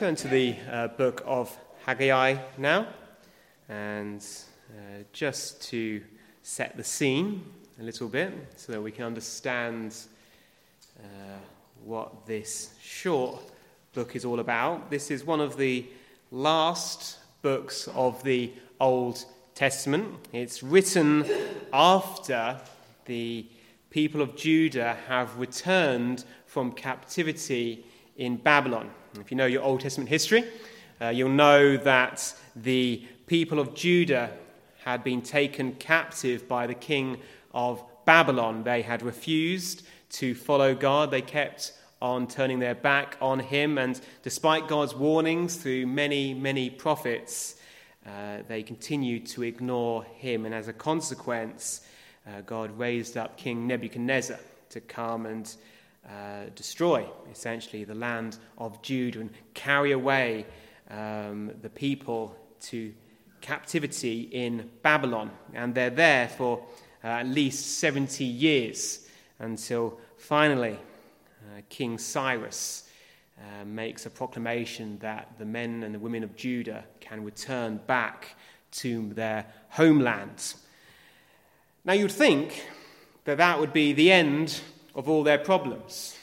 turn to the uh, book of Haggai now, and uh, just to set the scene a little bit so that we can understand uh, what this short book is all about. This is one of the last books of the Old Testament. It's written after the people of Judah have returned from captivity in Babylon. If you know your Old Testament history, uh, you'll know that the people of Judah had been taken captive by the king of Babylon. They had refused to follow God, they kept on turning their back on him, and despite God's warnings through many, many prophets, uh, they continued to ignore him, and as a consequence, uh, God raised up King Nebuchadnezzar to come and uh, destroy, essentially, the land of Judah and carry away um, the people to captivity in Babylon. And they're there for uh, at least 70 years until finally uh, King Cyrus uh, makes a proclamation that the men and the women of Judah can return back to their homeland. Now, you'd think that that would be the end of all their problems.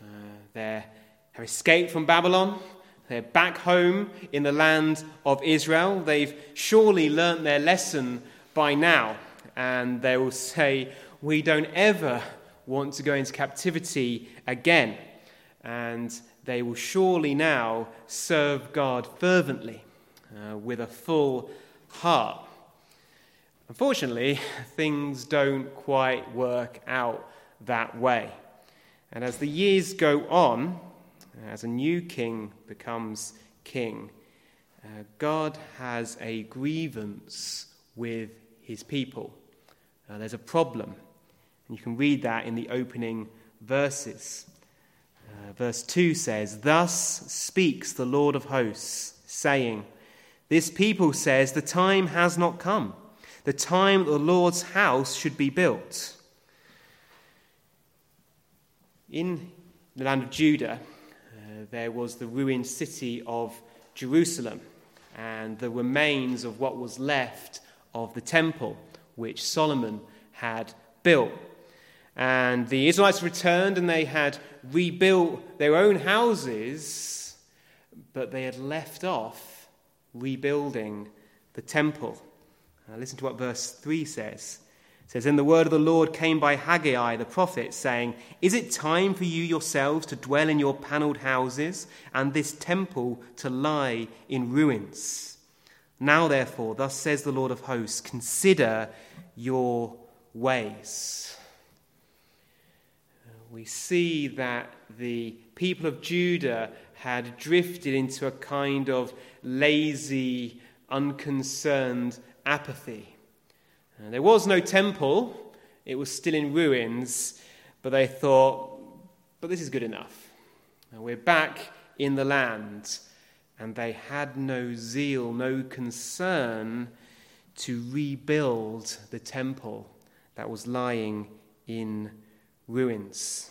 Uh, they have escaped from Babylon. They're back home in the land of Israel. They've surely learnt their lesson by now. And they will say, We don't ever want to go into captivity again. And they will surely now serve God fervently uh, with a full heart. Unfortunately, things don't quite work out that way. And as the years go on, as a new king becomes king, uh, God has a grievance with his people. Uh, there's a problem. And you can read that in the opening verses. Uh, verse 2 says, Thus speaks the Lord of hosts, saying, This people says, The time has not come, the time the Lord's house should be built. In the land of Judah, uh, there was the ruined city of Jerusalem and the remains of what was left of the temple which Solomon had built. And the Israelites returned and they had rebuilt their own houses, but they had left off rebuilding the temple. Now listen to what verse 3 says says, Then the word of the Lord came by Haggai the prophet, saying, Is it time for you yourselves to dwell in your panelled houses, and this temple to lie in ruins? Now, therefore, thus says the Lord of hosts, consider your ways. We see that the people of Judah had drifted into a kind of lazy, unconcerned apathy. Uh, there was no temple, it was still in ruins, but they thought, but this is good enough. Now we're back in the land, and they had no zeal, no concern to rebuild the temple that was lying in ruins.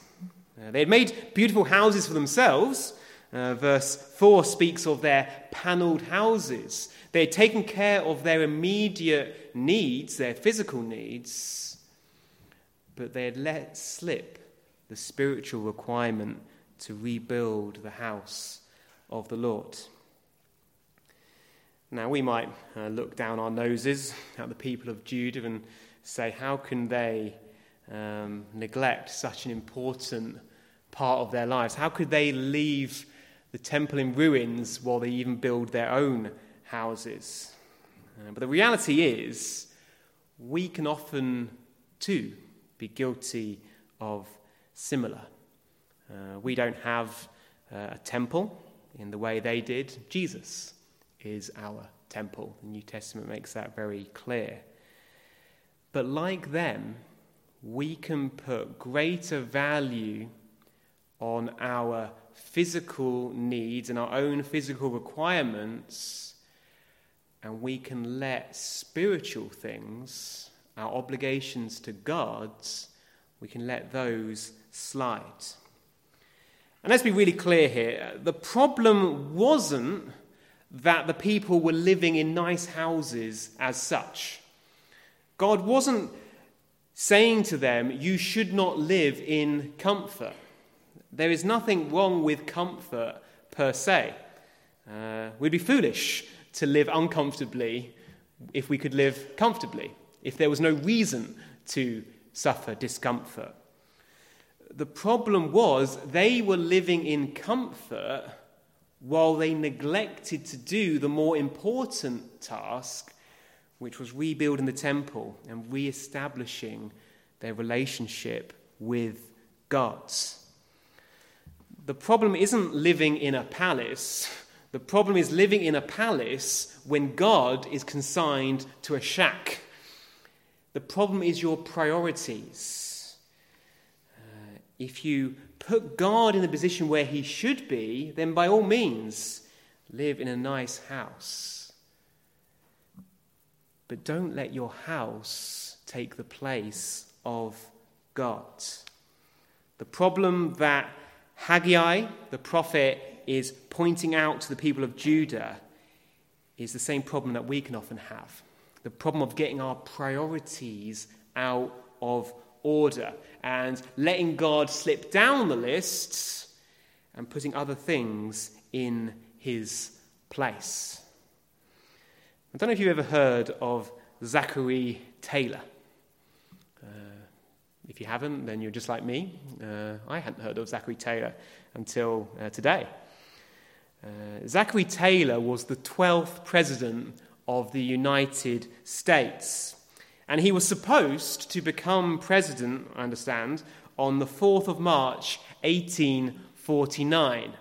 Uh, they had made beautiful houses for themselves. Uh, verse 4 speaks of their panelled houses. They had taken care of their immediate needs, their physical needs, but they had let slip the spiritual requirement to rebuild the house of the Lord. Now, we might uh, look down our noses at the people of Judah and say, how can they um, neglect such an important part of their lives? How could they leave the temple in ruins while they even build their own houses. Uh, but the reality is, we can often too be guilty of similar. Uh, we don't have uh, a temple in the way they did. Jesus is our temple. The New Testament makes that very clear. But like them, we can put greater value on our physical needs and our own physical requirements and we can let spiritual things, our obligations to God, we can let those slide. And let's be really clear here the problem wasn't that the people were living in nice houses as such. God wasn't saying to them, You should not live in comfort. There is nothing wrong with comfort per se. Uh, we'd be foolish to live uncomfortably if we could live comfortably, if there was no reason to suffer discomfort. The problem was they were living in comfort while they neglected to do the more important task, which was rebuilding the temple and re establishing their relationship with God. The problem isn't living in a palace. The problem is living in a palace when God is consigned to a shack. The problem is your priorities. Uh, if you put God in the position where he should be, then by all means, live in a nice house. But don't let your house take the place of God. The problem that Haggai, the prophet, is pointing out to the people of Judah is the same problem that we can often have the problem of getting our priorities out of order and letting God slip down the lists and putting other things in his place. I don't know if you've ever heard of Zachary Taylor. If you haven't, then you're just like me. Uh, I hadn't heard of Zachary Taylor until uh, today. Uh, Zachary Taylor was the 12th president of the United States. And he was supposed to become president, I understand, on the 4th of March 1849.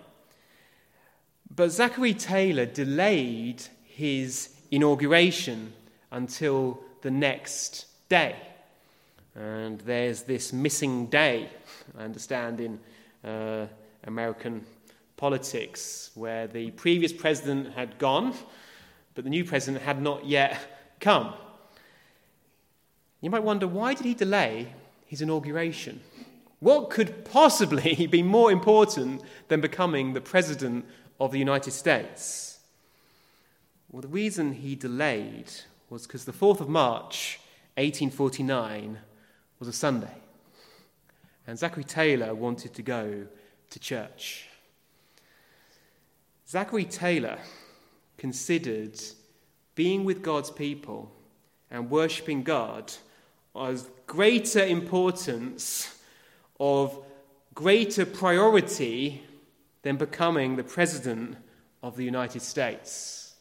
But Zachary Taylor delayed his inauguration until the next day. And there's this missing day, I understand, in uh, American politics, where the previous president had gone, but the new president had not yet come. You might wonder why did he delay his inauguration? What could possibly be more important than becoming the president of the United States? Well, the reason he delayed was because the 4th of March, 1849, was a Sunday. And Zachary Taylor wanted to go to church. Zachary Taylor considered being with God's people and worshipping God as greater importance, of greater priority than becoming the President of the United States.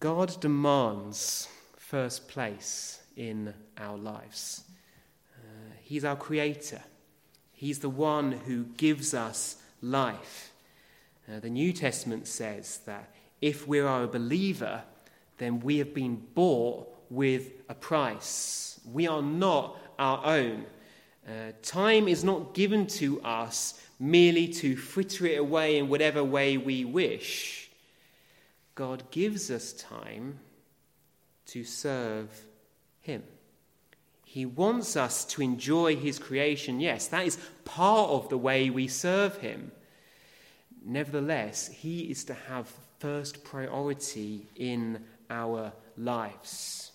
God demands first place in our lives. Uh, he's our Creator, He's the one who gives us life. Uh, the New Testament says that if we are a believer, then we have been bought with a price. We are not our own. Uh, time is not given to us merely to fritter it away in whatever way we wish. God gives us time to serve Him. He wants us to enjoy His creation. Yes, that is part of the way we serve Him. Nevertheless, He is to have first priority in our lives.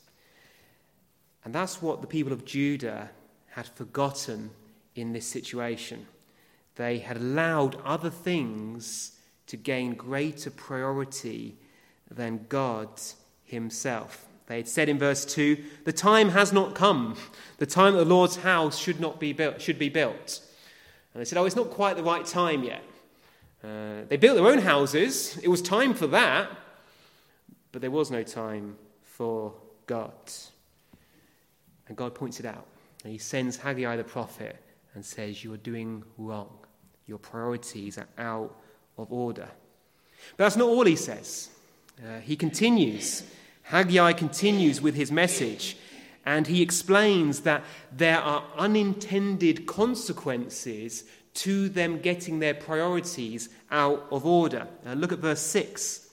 And that's what the people of Judah had forgotten in this situation. They had allowed other things to gain greater priority than God Himself. They had said in verse 2, The time has not come. The time that the Lord's house should, not be built, should be built. And they said, Oh, it's not quite the right time yet. Uh, they built their own houses. It was time for that. But there was no time for God. And God points it out. And he sends Haggai the prophet and says, You are doing wrong. Your priorities are out of order. But that's not all he says. Uh, he continues. Haggai continues with his message, and he explains that there are unintended consequences to them getting their priorities out of order. Look at verse 6.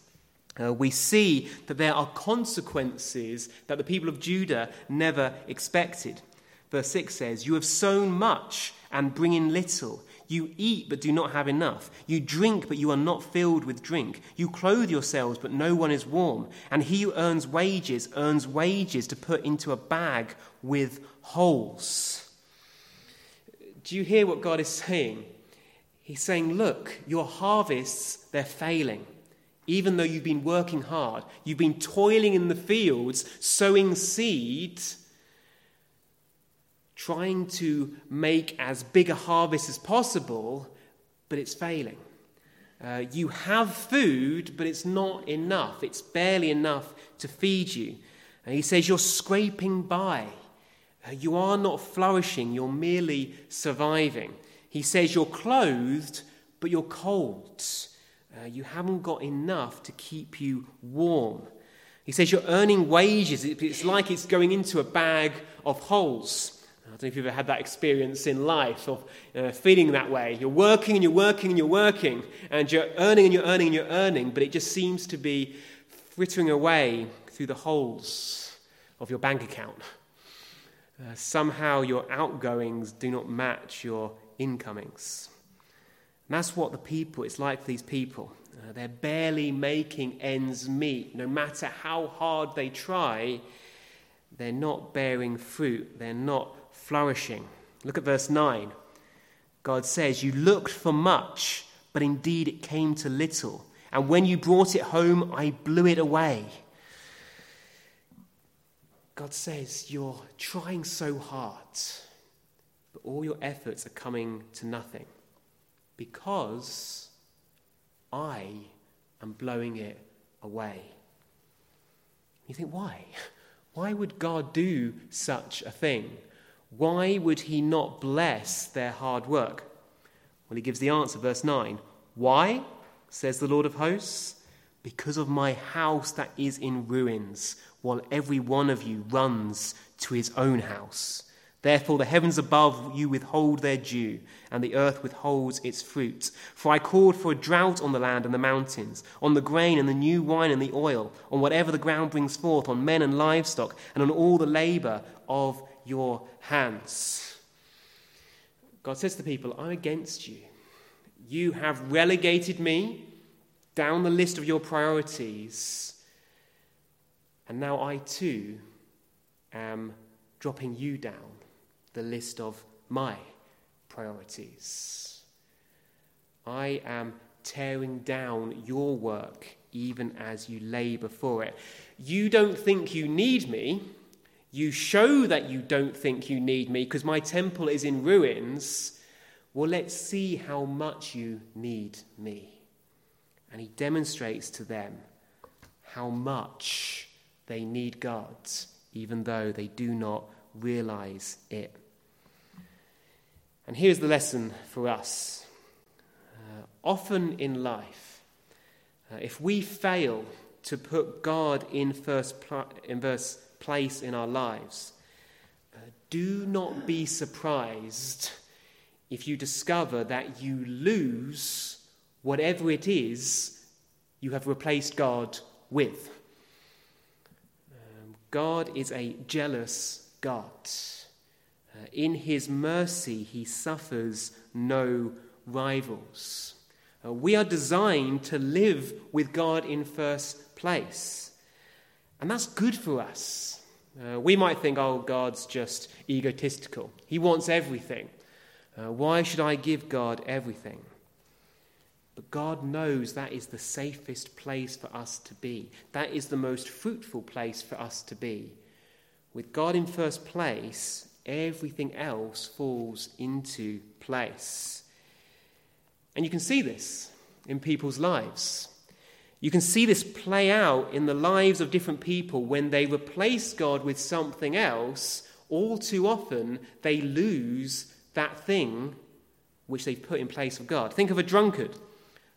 Uh, we see that there are consequences that the people of Judah never expected. Verse 6 says, You have sown much and bring in little. You eat but do not have enough. You drink but you are not filled with drink. You clothe yourselves but no one is warm. And he who earns wages earns wages to put into a bag with holes. Do you hear what God is saying? He's saying, Look, your harvests, they're failing. Even though you've been working hard, you've been toiling in the fields, sowing seeds trying to make as big a harvest as possible, but it's failing. Uh, you have food, but it's not enough. It's barely enough to feed you. And he says, You're scraping by. Uh, you are not flourishing, you're merely surviving. He says, You're clothed, but you're cold. Uh, you haven't got enough to keep you warm. He says, You're earning wages. It's like it's going into a bag of holes. I don't know if you've ever had that experience in life of uh, feeling that way. You're working and you're working and you're working, and you're earning and you're earning and you're earning, but it just seems to be frittering away through the holes of your bank account. Uh, somehow your outgoings do not match your incomings. And that's what the people, it's like these people. Uh, they're barely making ends meet. No matter how hard they try, they're not bearing fruit. They're not flourishing. Look at verse 9. God says, You looked for much, but indeed it came to little. And when you brought it home, I blew it away. God says, You're trying so hard, but all your efforts are coming to nothing because I am blowing it away. You think, why? Why would God do such a thing? Why would he not bless their hard work? Well, he gives the answer, verse 9. Why, says the Lord of hosts? Because of my house that is in ruins, while every one of you runs to his own house. Therefore, the heavens above you withhold their dew, and the earth withholds its fruit. For I called for a drought on the land and the mountains, on the grain and the new wine and the oil, on whatever the ground brings forth, on men and livestock, and on all the labor of your hands. God says to the people, I'm against you. You have relegated me down the list of your priorities, and now I too am dropping you down the list of my priorities. I am tearing down your work even as you labor for it. You don't think you need me you show that you don't think you need me because my temple is in ruins. Well, let's see how much you need me. And he demonstrates to them how much they need God, even though they do not realize it. And here's the lesson for us. Uh, often in life, uh, if we fail to put God in first, pl- in verse place in our lives. Uh, do not be surprised if you discover that you lose whatever it is you have replaced God with. Um, God is a jealous God. Uh, in his mercy, he suffers no rivals. Uh, we are designed to live with God in first place. And that's good for us. Uh, we might think, oh, God's just egotistical. He wants everything. Uh, why should I give God everything? But God knows that is the safest place for us to be. That is the most fruitful place for us to be. With God in first place, everything else falls into place. And you can see this in people's lives. You can see this play out in the lives of different people when they replace God with something else. All too often, they lose that thing which they've put in place of God. Think of a drunkard,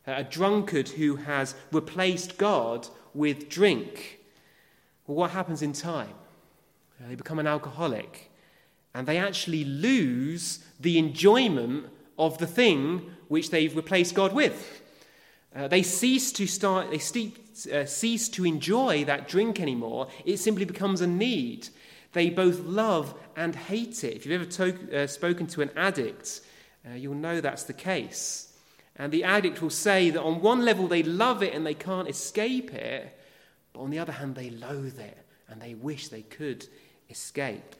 a drunkard who has replaced God with drink. Well, what happens in time? They become an alcoholic and they actually lose the enjoyment of the thing which they've replaced God with. Uh, they cease to start, they steep, uh, cease to enjoy that drink anymore. It simply becomes a need. They both love and hate it. If you've ever to- uh, spoken to an addict, uh, you'll know that's the case. And the addict will say that on one level they love it and they can't escape it, but on the other hand they loathe it and they wish they could escape.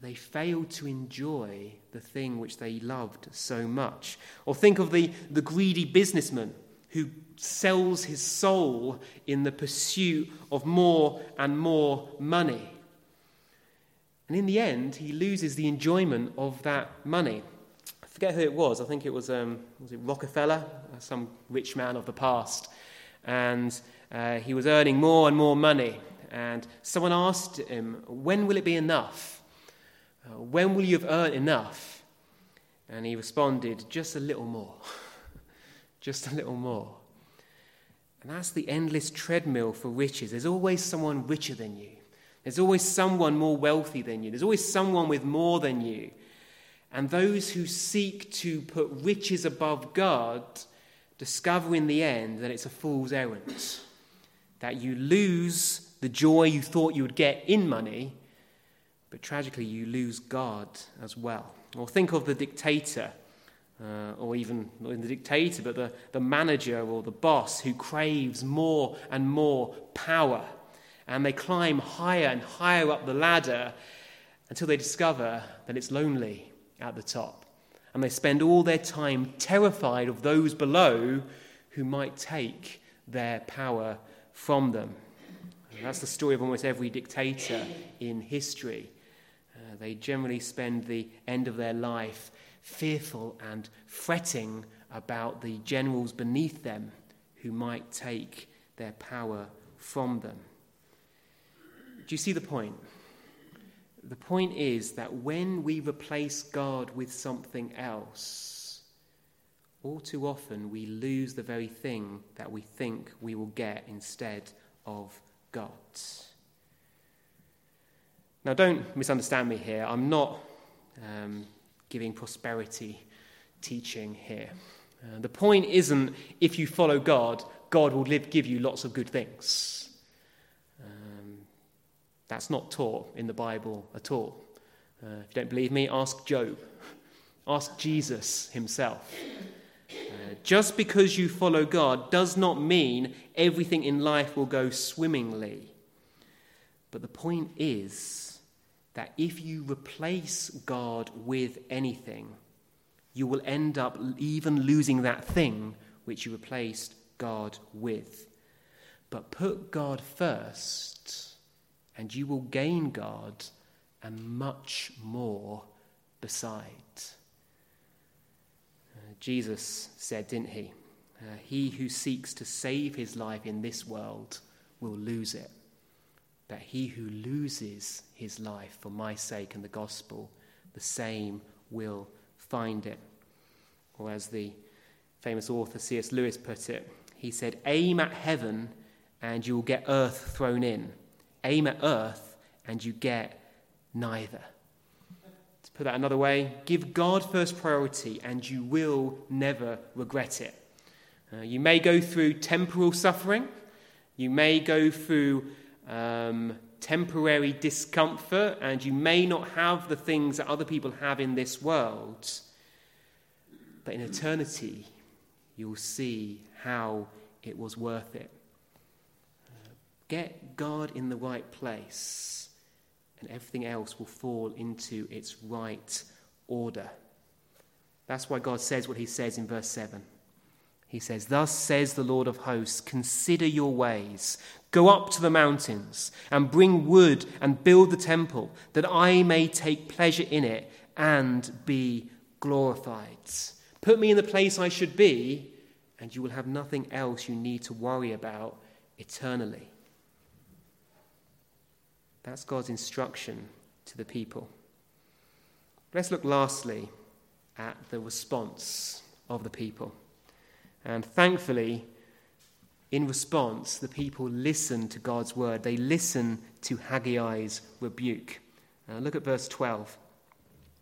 They fail to enjoy the thing which they loved so much. Or think of the, the greedy businessman who sells his soul in the pursuit of more and more money. And in the end, he loses the enjoyment of that money I forget who it was. I think it was, um, was it Rockefeller, some rich man of the past. And uh, he was earning more and more money. And someone asked him, When will it be enough? Uh, when will you have earned enough? And he responded, Just a little more. Just a little more. And that's the endless treadmill for riches. There's always someone richer than you. There's always someone more wealthy than you. There's always someone with more than you. And those who seek to put riches above God discover in the end that it's a fool's errand. That you lose the joy you thought you would get in money, but tragically you lose God as well. Or think of the dictator, uh, or even not in the dictator, but the, the manager or the boss who craves more and more power. And they climb higher and higher up the ladder until they discover that it's lonely at the top. And they spend all their time terrified of those below who might take their power from them. And that's the story of almost every dictator in history. They generally spend the end of their life fearful and fretting about the generals beneath them who might take their power from them. Do you see the point? The point is that when we replace God with something else, all too often we lose the very thing that we think we will get instead of God. Now, don't misunderstand me here. I'm not um, giving prosperity teaching here. Uh, the point isn't if you follow God, God will live, give you lots of good things. That's not taught in the Bible at all. Uh, if you don't believe me, ask Job. Ask Jesus himself. Uh, just because you follow God does not mean everything in life will go swimmingly. But the point is that if you replace God with anything, you will end up even losing that thing which you replaced God with. But put God first and you will gain God and much more beside. Uh, Jesus said, didn't he? Uh, he who seeks to save his life in this world will lose it. But he who loses his life for my sake and the gospel, the same will find it. Or as the famous author C.S. Lewis put it, he said, Aim at heaven and you will get earth thrown in aim at earth and you get neither. To put that another way, give God first priority and you will never regret it. Uh, you may go through temporal suffering, you may go through um, temporary discomfort, and you may not have the things that other people have in this world. But in eternity, you'll see how it was worth it. Get God in the right place, and everything else will fall into its right order. That's why God says what he says in verse 7. He says, Thus says the Lord of hosts, consider your ways. Go up to the mountains and bring wood and build the temple, that I may take pleasure in it and be glorified. Put me in the place I should be, and you will have nothing else you need to worry about eternally. That's God's instruction to the people. Let's look lastly at the response of the people. And thankfully, in response, the people listen to God's word. They listen to Haggai's rebuke. Look at verse 12.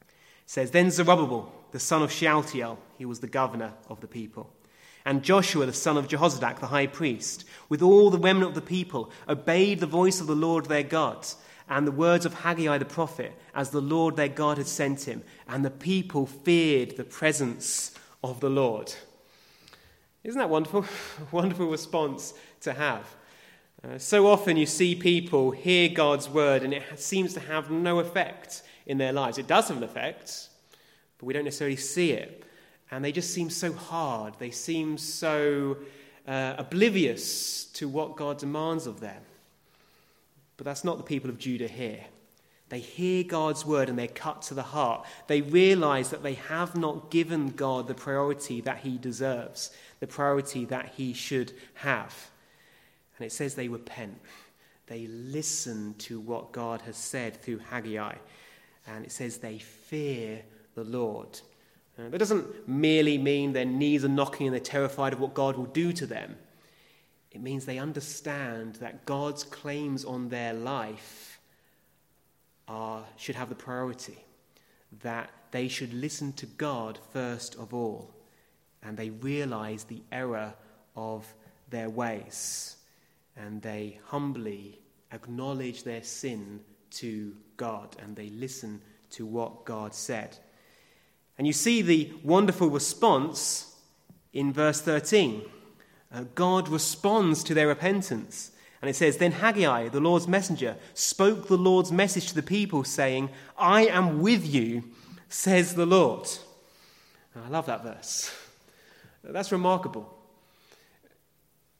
It says, Then Zerubbabel, the son of Shealtiel, he was the governor of the people, and Joshua, the son of Jehozadak, the high priest, with all the remnant of the people, obeyed the voice of the Lord their God and the words of Haggai the prophet, as the Lord their God had sent him, and the people feared the presence of the Lord. Isn't that wonderful? wonderful response to have. Uh, so often you see people hear God's word and it seems to have no effect in their lives. It does have an effect, but we don't necessarily see it. And they just seem so hard. They seem so uh, oblivious to what God demands of them. But that's not the people of Judah here. They hear God's word and they're cut to the heart. They realize that they have not given God the priority that he deserves, the priority that he should have. And it says they repent. They listen to what God has said through Haggai. And it says they fear the Lord. That doesn't merely mean their knees are knocking and they're terrified of what God will do to them. It means they understand that God's claims on their life are, should have the priority, that they should listen to God first of all, and they realize the error of their ways, and they humbly acknowledge their sin to God, and they listen to what God said. And you see the wonderful response in verse 13. Uh, God responds to their repentance. And it says, Then Haggai, the Lord's messenger, spoke the Lord's message to the people, saying, I am with you, says the Lord. I love that verse. That's remarkable.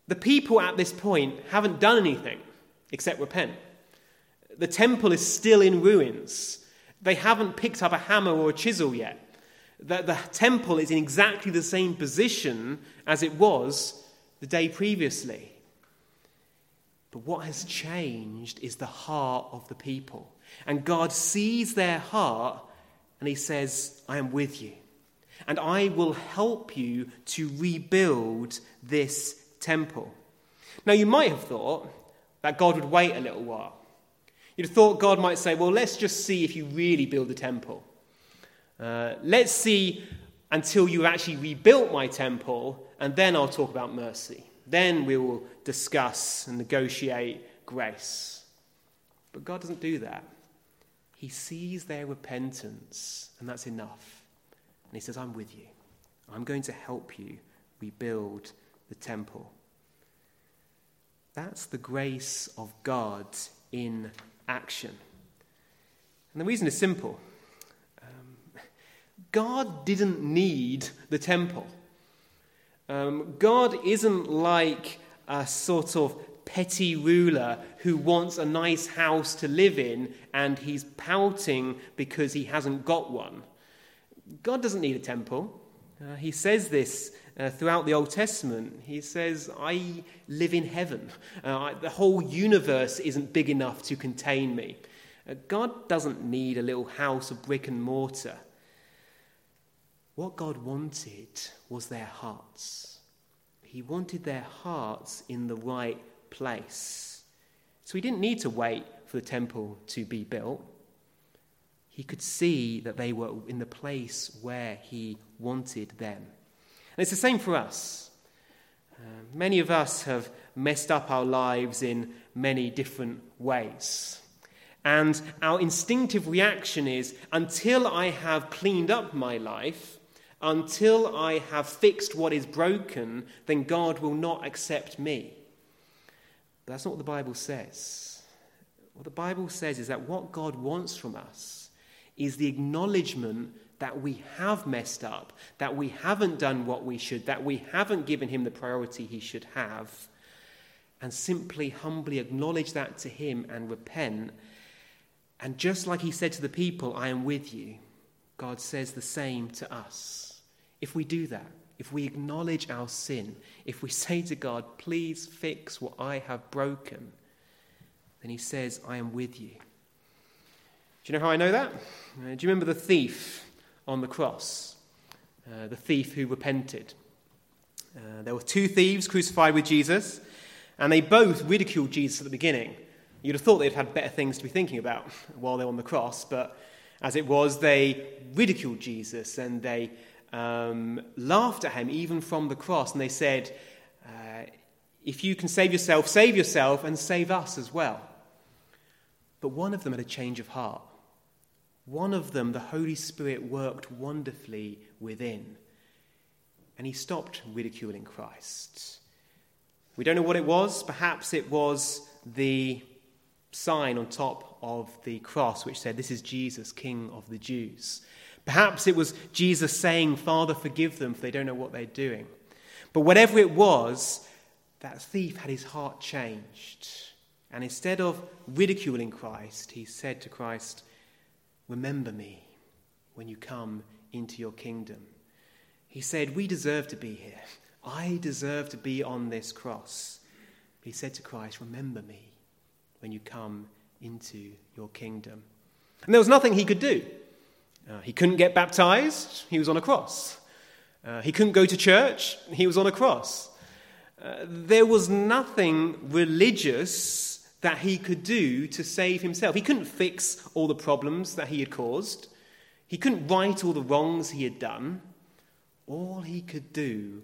The people at this point haven't done anything except repent. The temple is still in ruins. They haven't picked up a hammer or a chisel yet that the temple is in exactly the same position as it was the day previously. But what has changed is the heart of the people. And God sees their heart and He says, I am with you. And I will help you to rebuild this temple. Now, you might have thought that God would wait a little while. You'd have thought God might say, Well, let's just see if you really build the temple. Uh, let's see until you actually rebuilt my temple, and then I'll talk about mercy. Then we will discuss and negotiate grace. But God doesn't do that. He sees their repentance, and that's enough. And He says, I'm with you. I'm going to help you rebuild the temple. That's the grace of God in action. And the reason is simple um, God didn't need the temple. Um, God isn't like a sort of petty ruler who wants a nice house to live in and he's pouting because he hasn't got one. God doesn't need a temple. Uh, he says this uh, throughout the Old Testament. He says, I live in heaven. Uh, I, the whole universe isn't big enough to contain me. Uh, God doesn't need a little house of brick and mortar. What God wanted was their hearts. He wanted their hearts in the right place. So he didn't need to wait for the temple to be built. He could see that they were in the place where he wanted them. And it's the same for us. Uh, many of us have messed up our lives in many different ways. And our instinctive reaction is until I have cleaned up my life, until I have fixed what is broken, then God will not accept me. But that's not what the Bible says. What the Bible says is that what God wants from us is the acknowledgement that we have messed up, that we haven't done what we should, that we haven't given Him the priority He should have, and simply humbly acknowledge that to Him and repent. And just like He said to the people, I am with you, God says the same to us. If we do that, if we acknowledge our sin, if we say to God, please fix what I have broken, then He says, I am with you. Do you know how I know that? Uh, do you remember the thief on the cross? Uh, the thief who repented. Uh, there were two thieves crucified with Jesus, and they both ridiculed Jesus at the beginning. You'd have thought they'd had better things to be thinking about while they were on the cross, but as it was, they ridiculed Jesus and they um, laughed at him even from the cross, and they said, uh, If you can save yourself, save yourself and save us as well. But one of them had a change of heart. One of them, the Holy Spirit worked wonderfully within. And he stopped ridiculing Christ. We don't know what it was. Perhaps it was the sign on top of the cross which said, This is Jesus, King of the Jews. Perhaps it was Jesus saying, Father, forgive them, for they don't know what they're doing. But whatever it was, that thief had his heart changed. And instead of ridiculing Christ, he said to Christ, Remember me when you come into your kingdom. He said, We deserve to be here. I deserve to be on this cross. He said to Christ, Remember me when you come into your kingdom. And there was nothing he could do. Uh, he couldn't get baptized, he was on a cross. Uh, he couldn't go to church, he was on a cross. Uh, there was nothing religious that he could do to save himself. He couldn't fix all the problems that he had caused, he couldn't right all the wrongs he had done. All he could do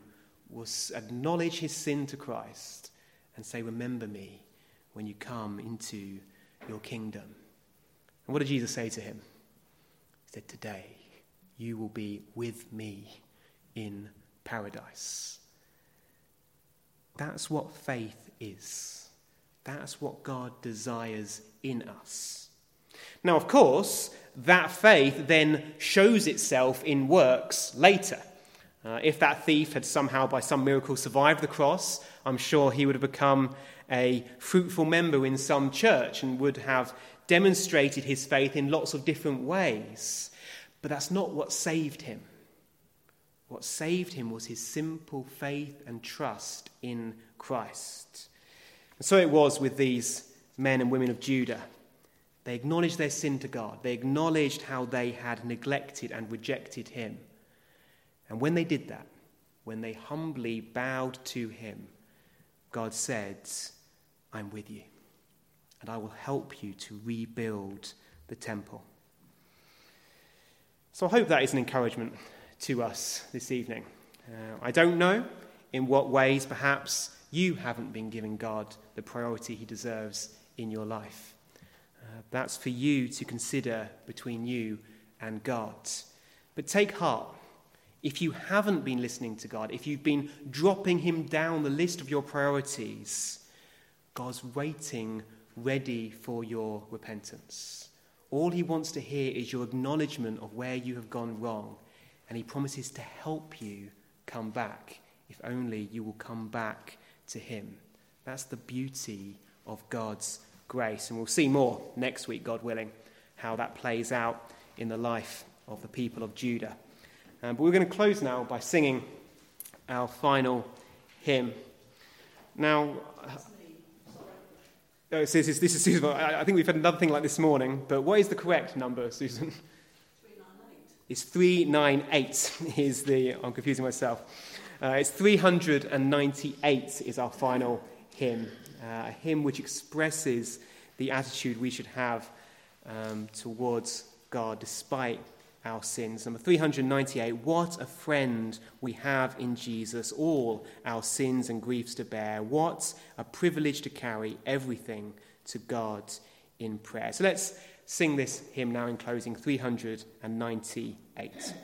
was acknowledge his sin to Christ and say, Remember me when you come into your kingdom. And what did Jesus say to him? Said, Today you will be with me in paradise. That's what faith is. That's what God desires in us. Now, of course, that faith then shows itself in works later. Uh, if that thief had somehow, by some miracle, survived the cross, I'm sure he would have become a fruitful member in some church and would have demonstrated his faith in lots of different ways. But that's not what saved him. What saved him was his simple faith and trust in Christ. And so it was with these men and women of Judah. They acknowledged their sin to God, they acknowledged how they had neglected and rejected him. And when they did that, when they humbly bowed to him, God said, I'm with you, and I will help you to rebuild the temple. So I hope that is an encouragement to us this evening. Uh, I don't know in what ways perhaps you haven't been giving God the priority he deserves in your life. Uh, that's for you to consider between you and God. But take heart. If you haven't been listening to God, if you've been dropping him down the list of your priorities, God's waiting ready for your repentance. All he wants to hear is your acknowledgement of where you have gone wrong, and he promises to help you come back if only you will come back to him. That's the beauty of God's grace. And we'll see more next week, God willing, how that plays out in the life of the people of Judah. Um, but we're going to close now by singing our final hymn. Now, oh, this is, this is Susan. I think we've had another thing like this morning, but what is the correct number, Susan? 398. It's 398 is the, I'm confusing myself. Uh, it's 398 is our final hymn, uh, a hymn which expresses the attitude we should have um, towards God despite our sins. Number 398 What a friend we have in Jesus, all our sins and griefs to bear. What a privilege to carry everything to God in prayer. So let's sing this hymn now in closing 398.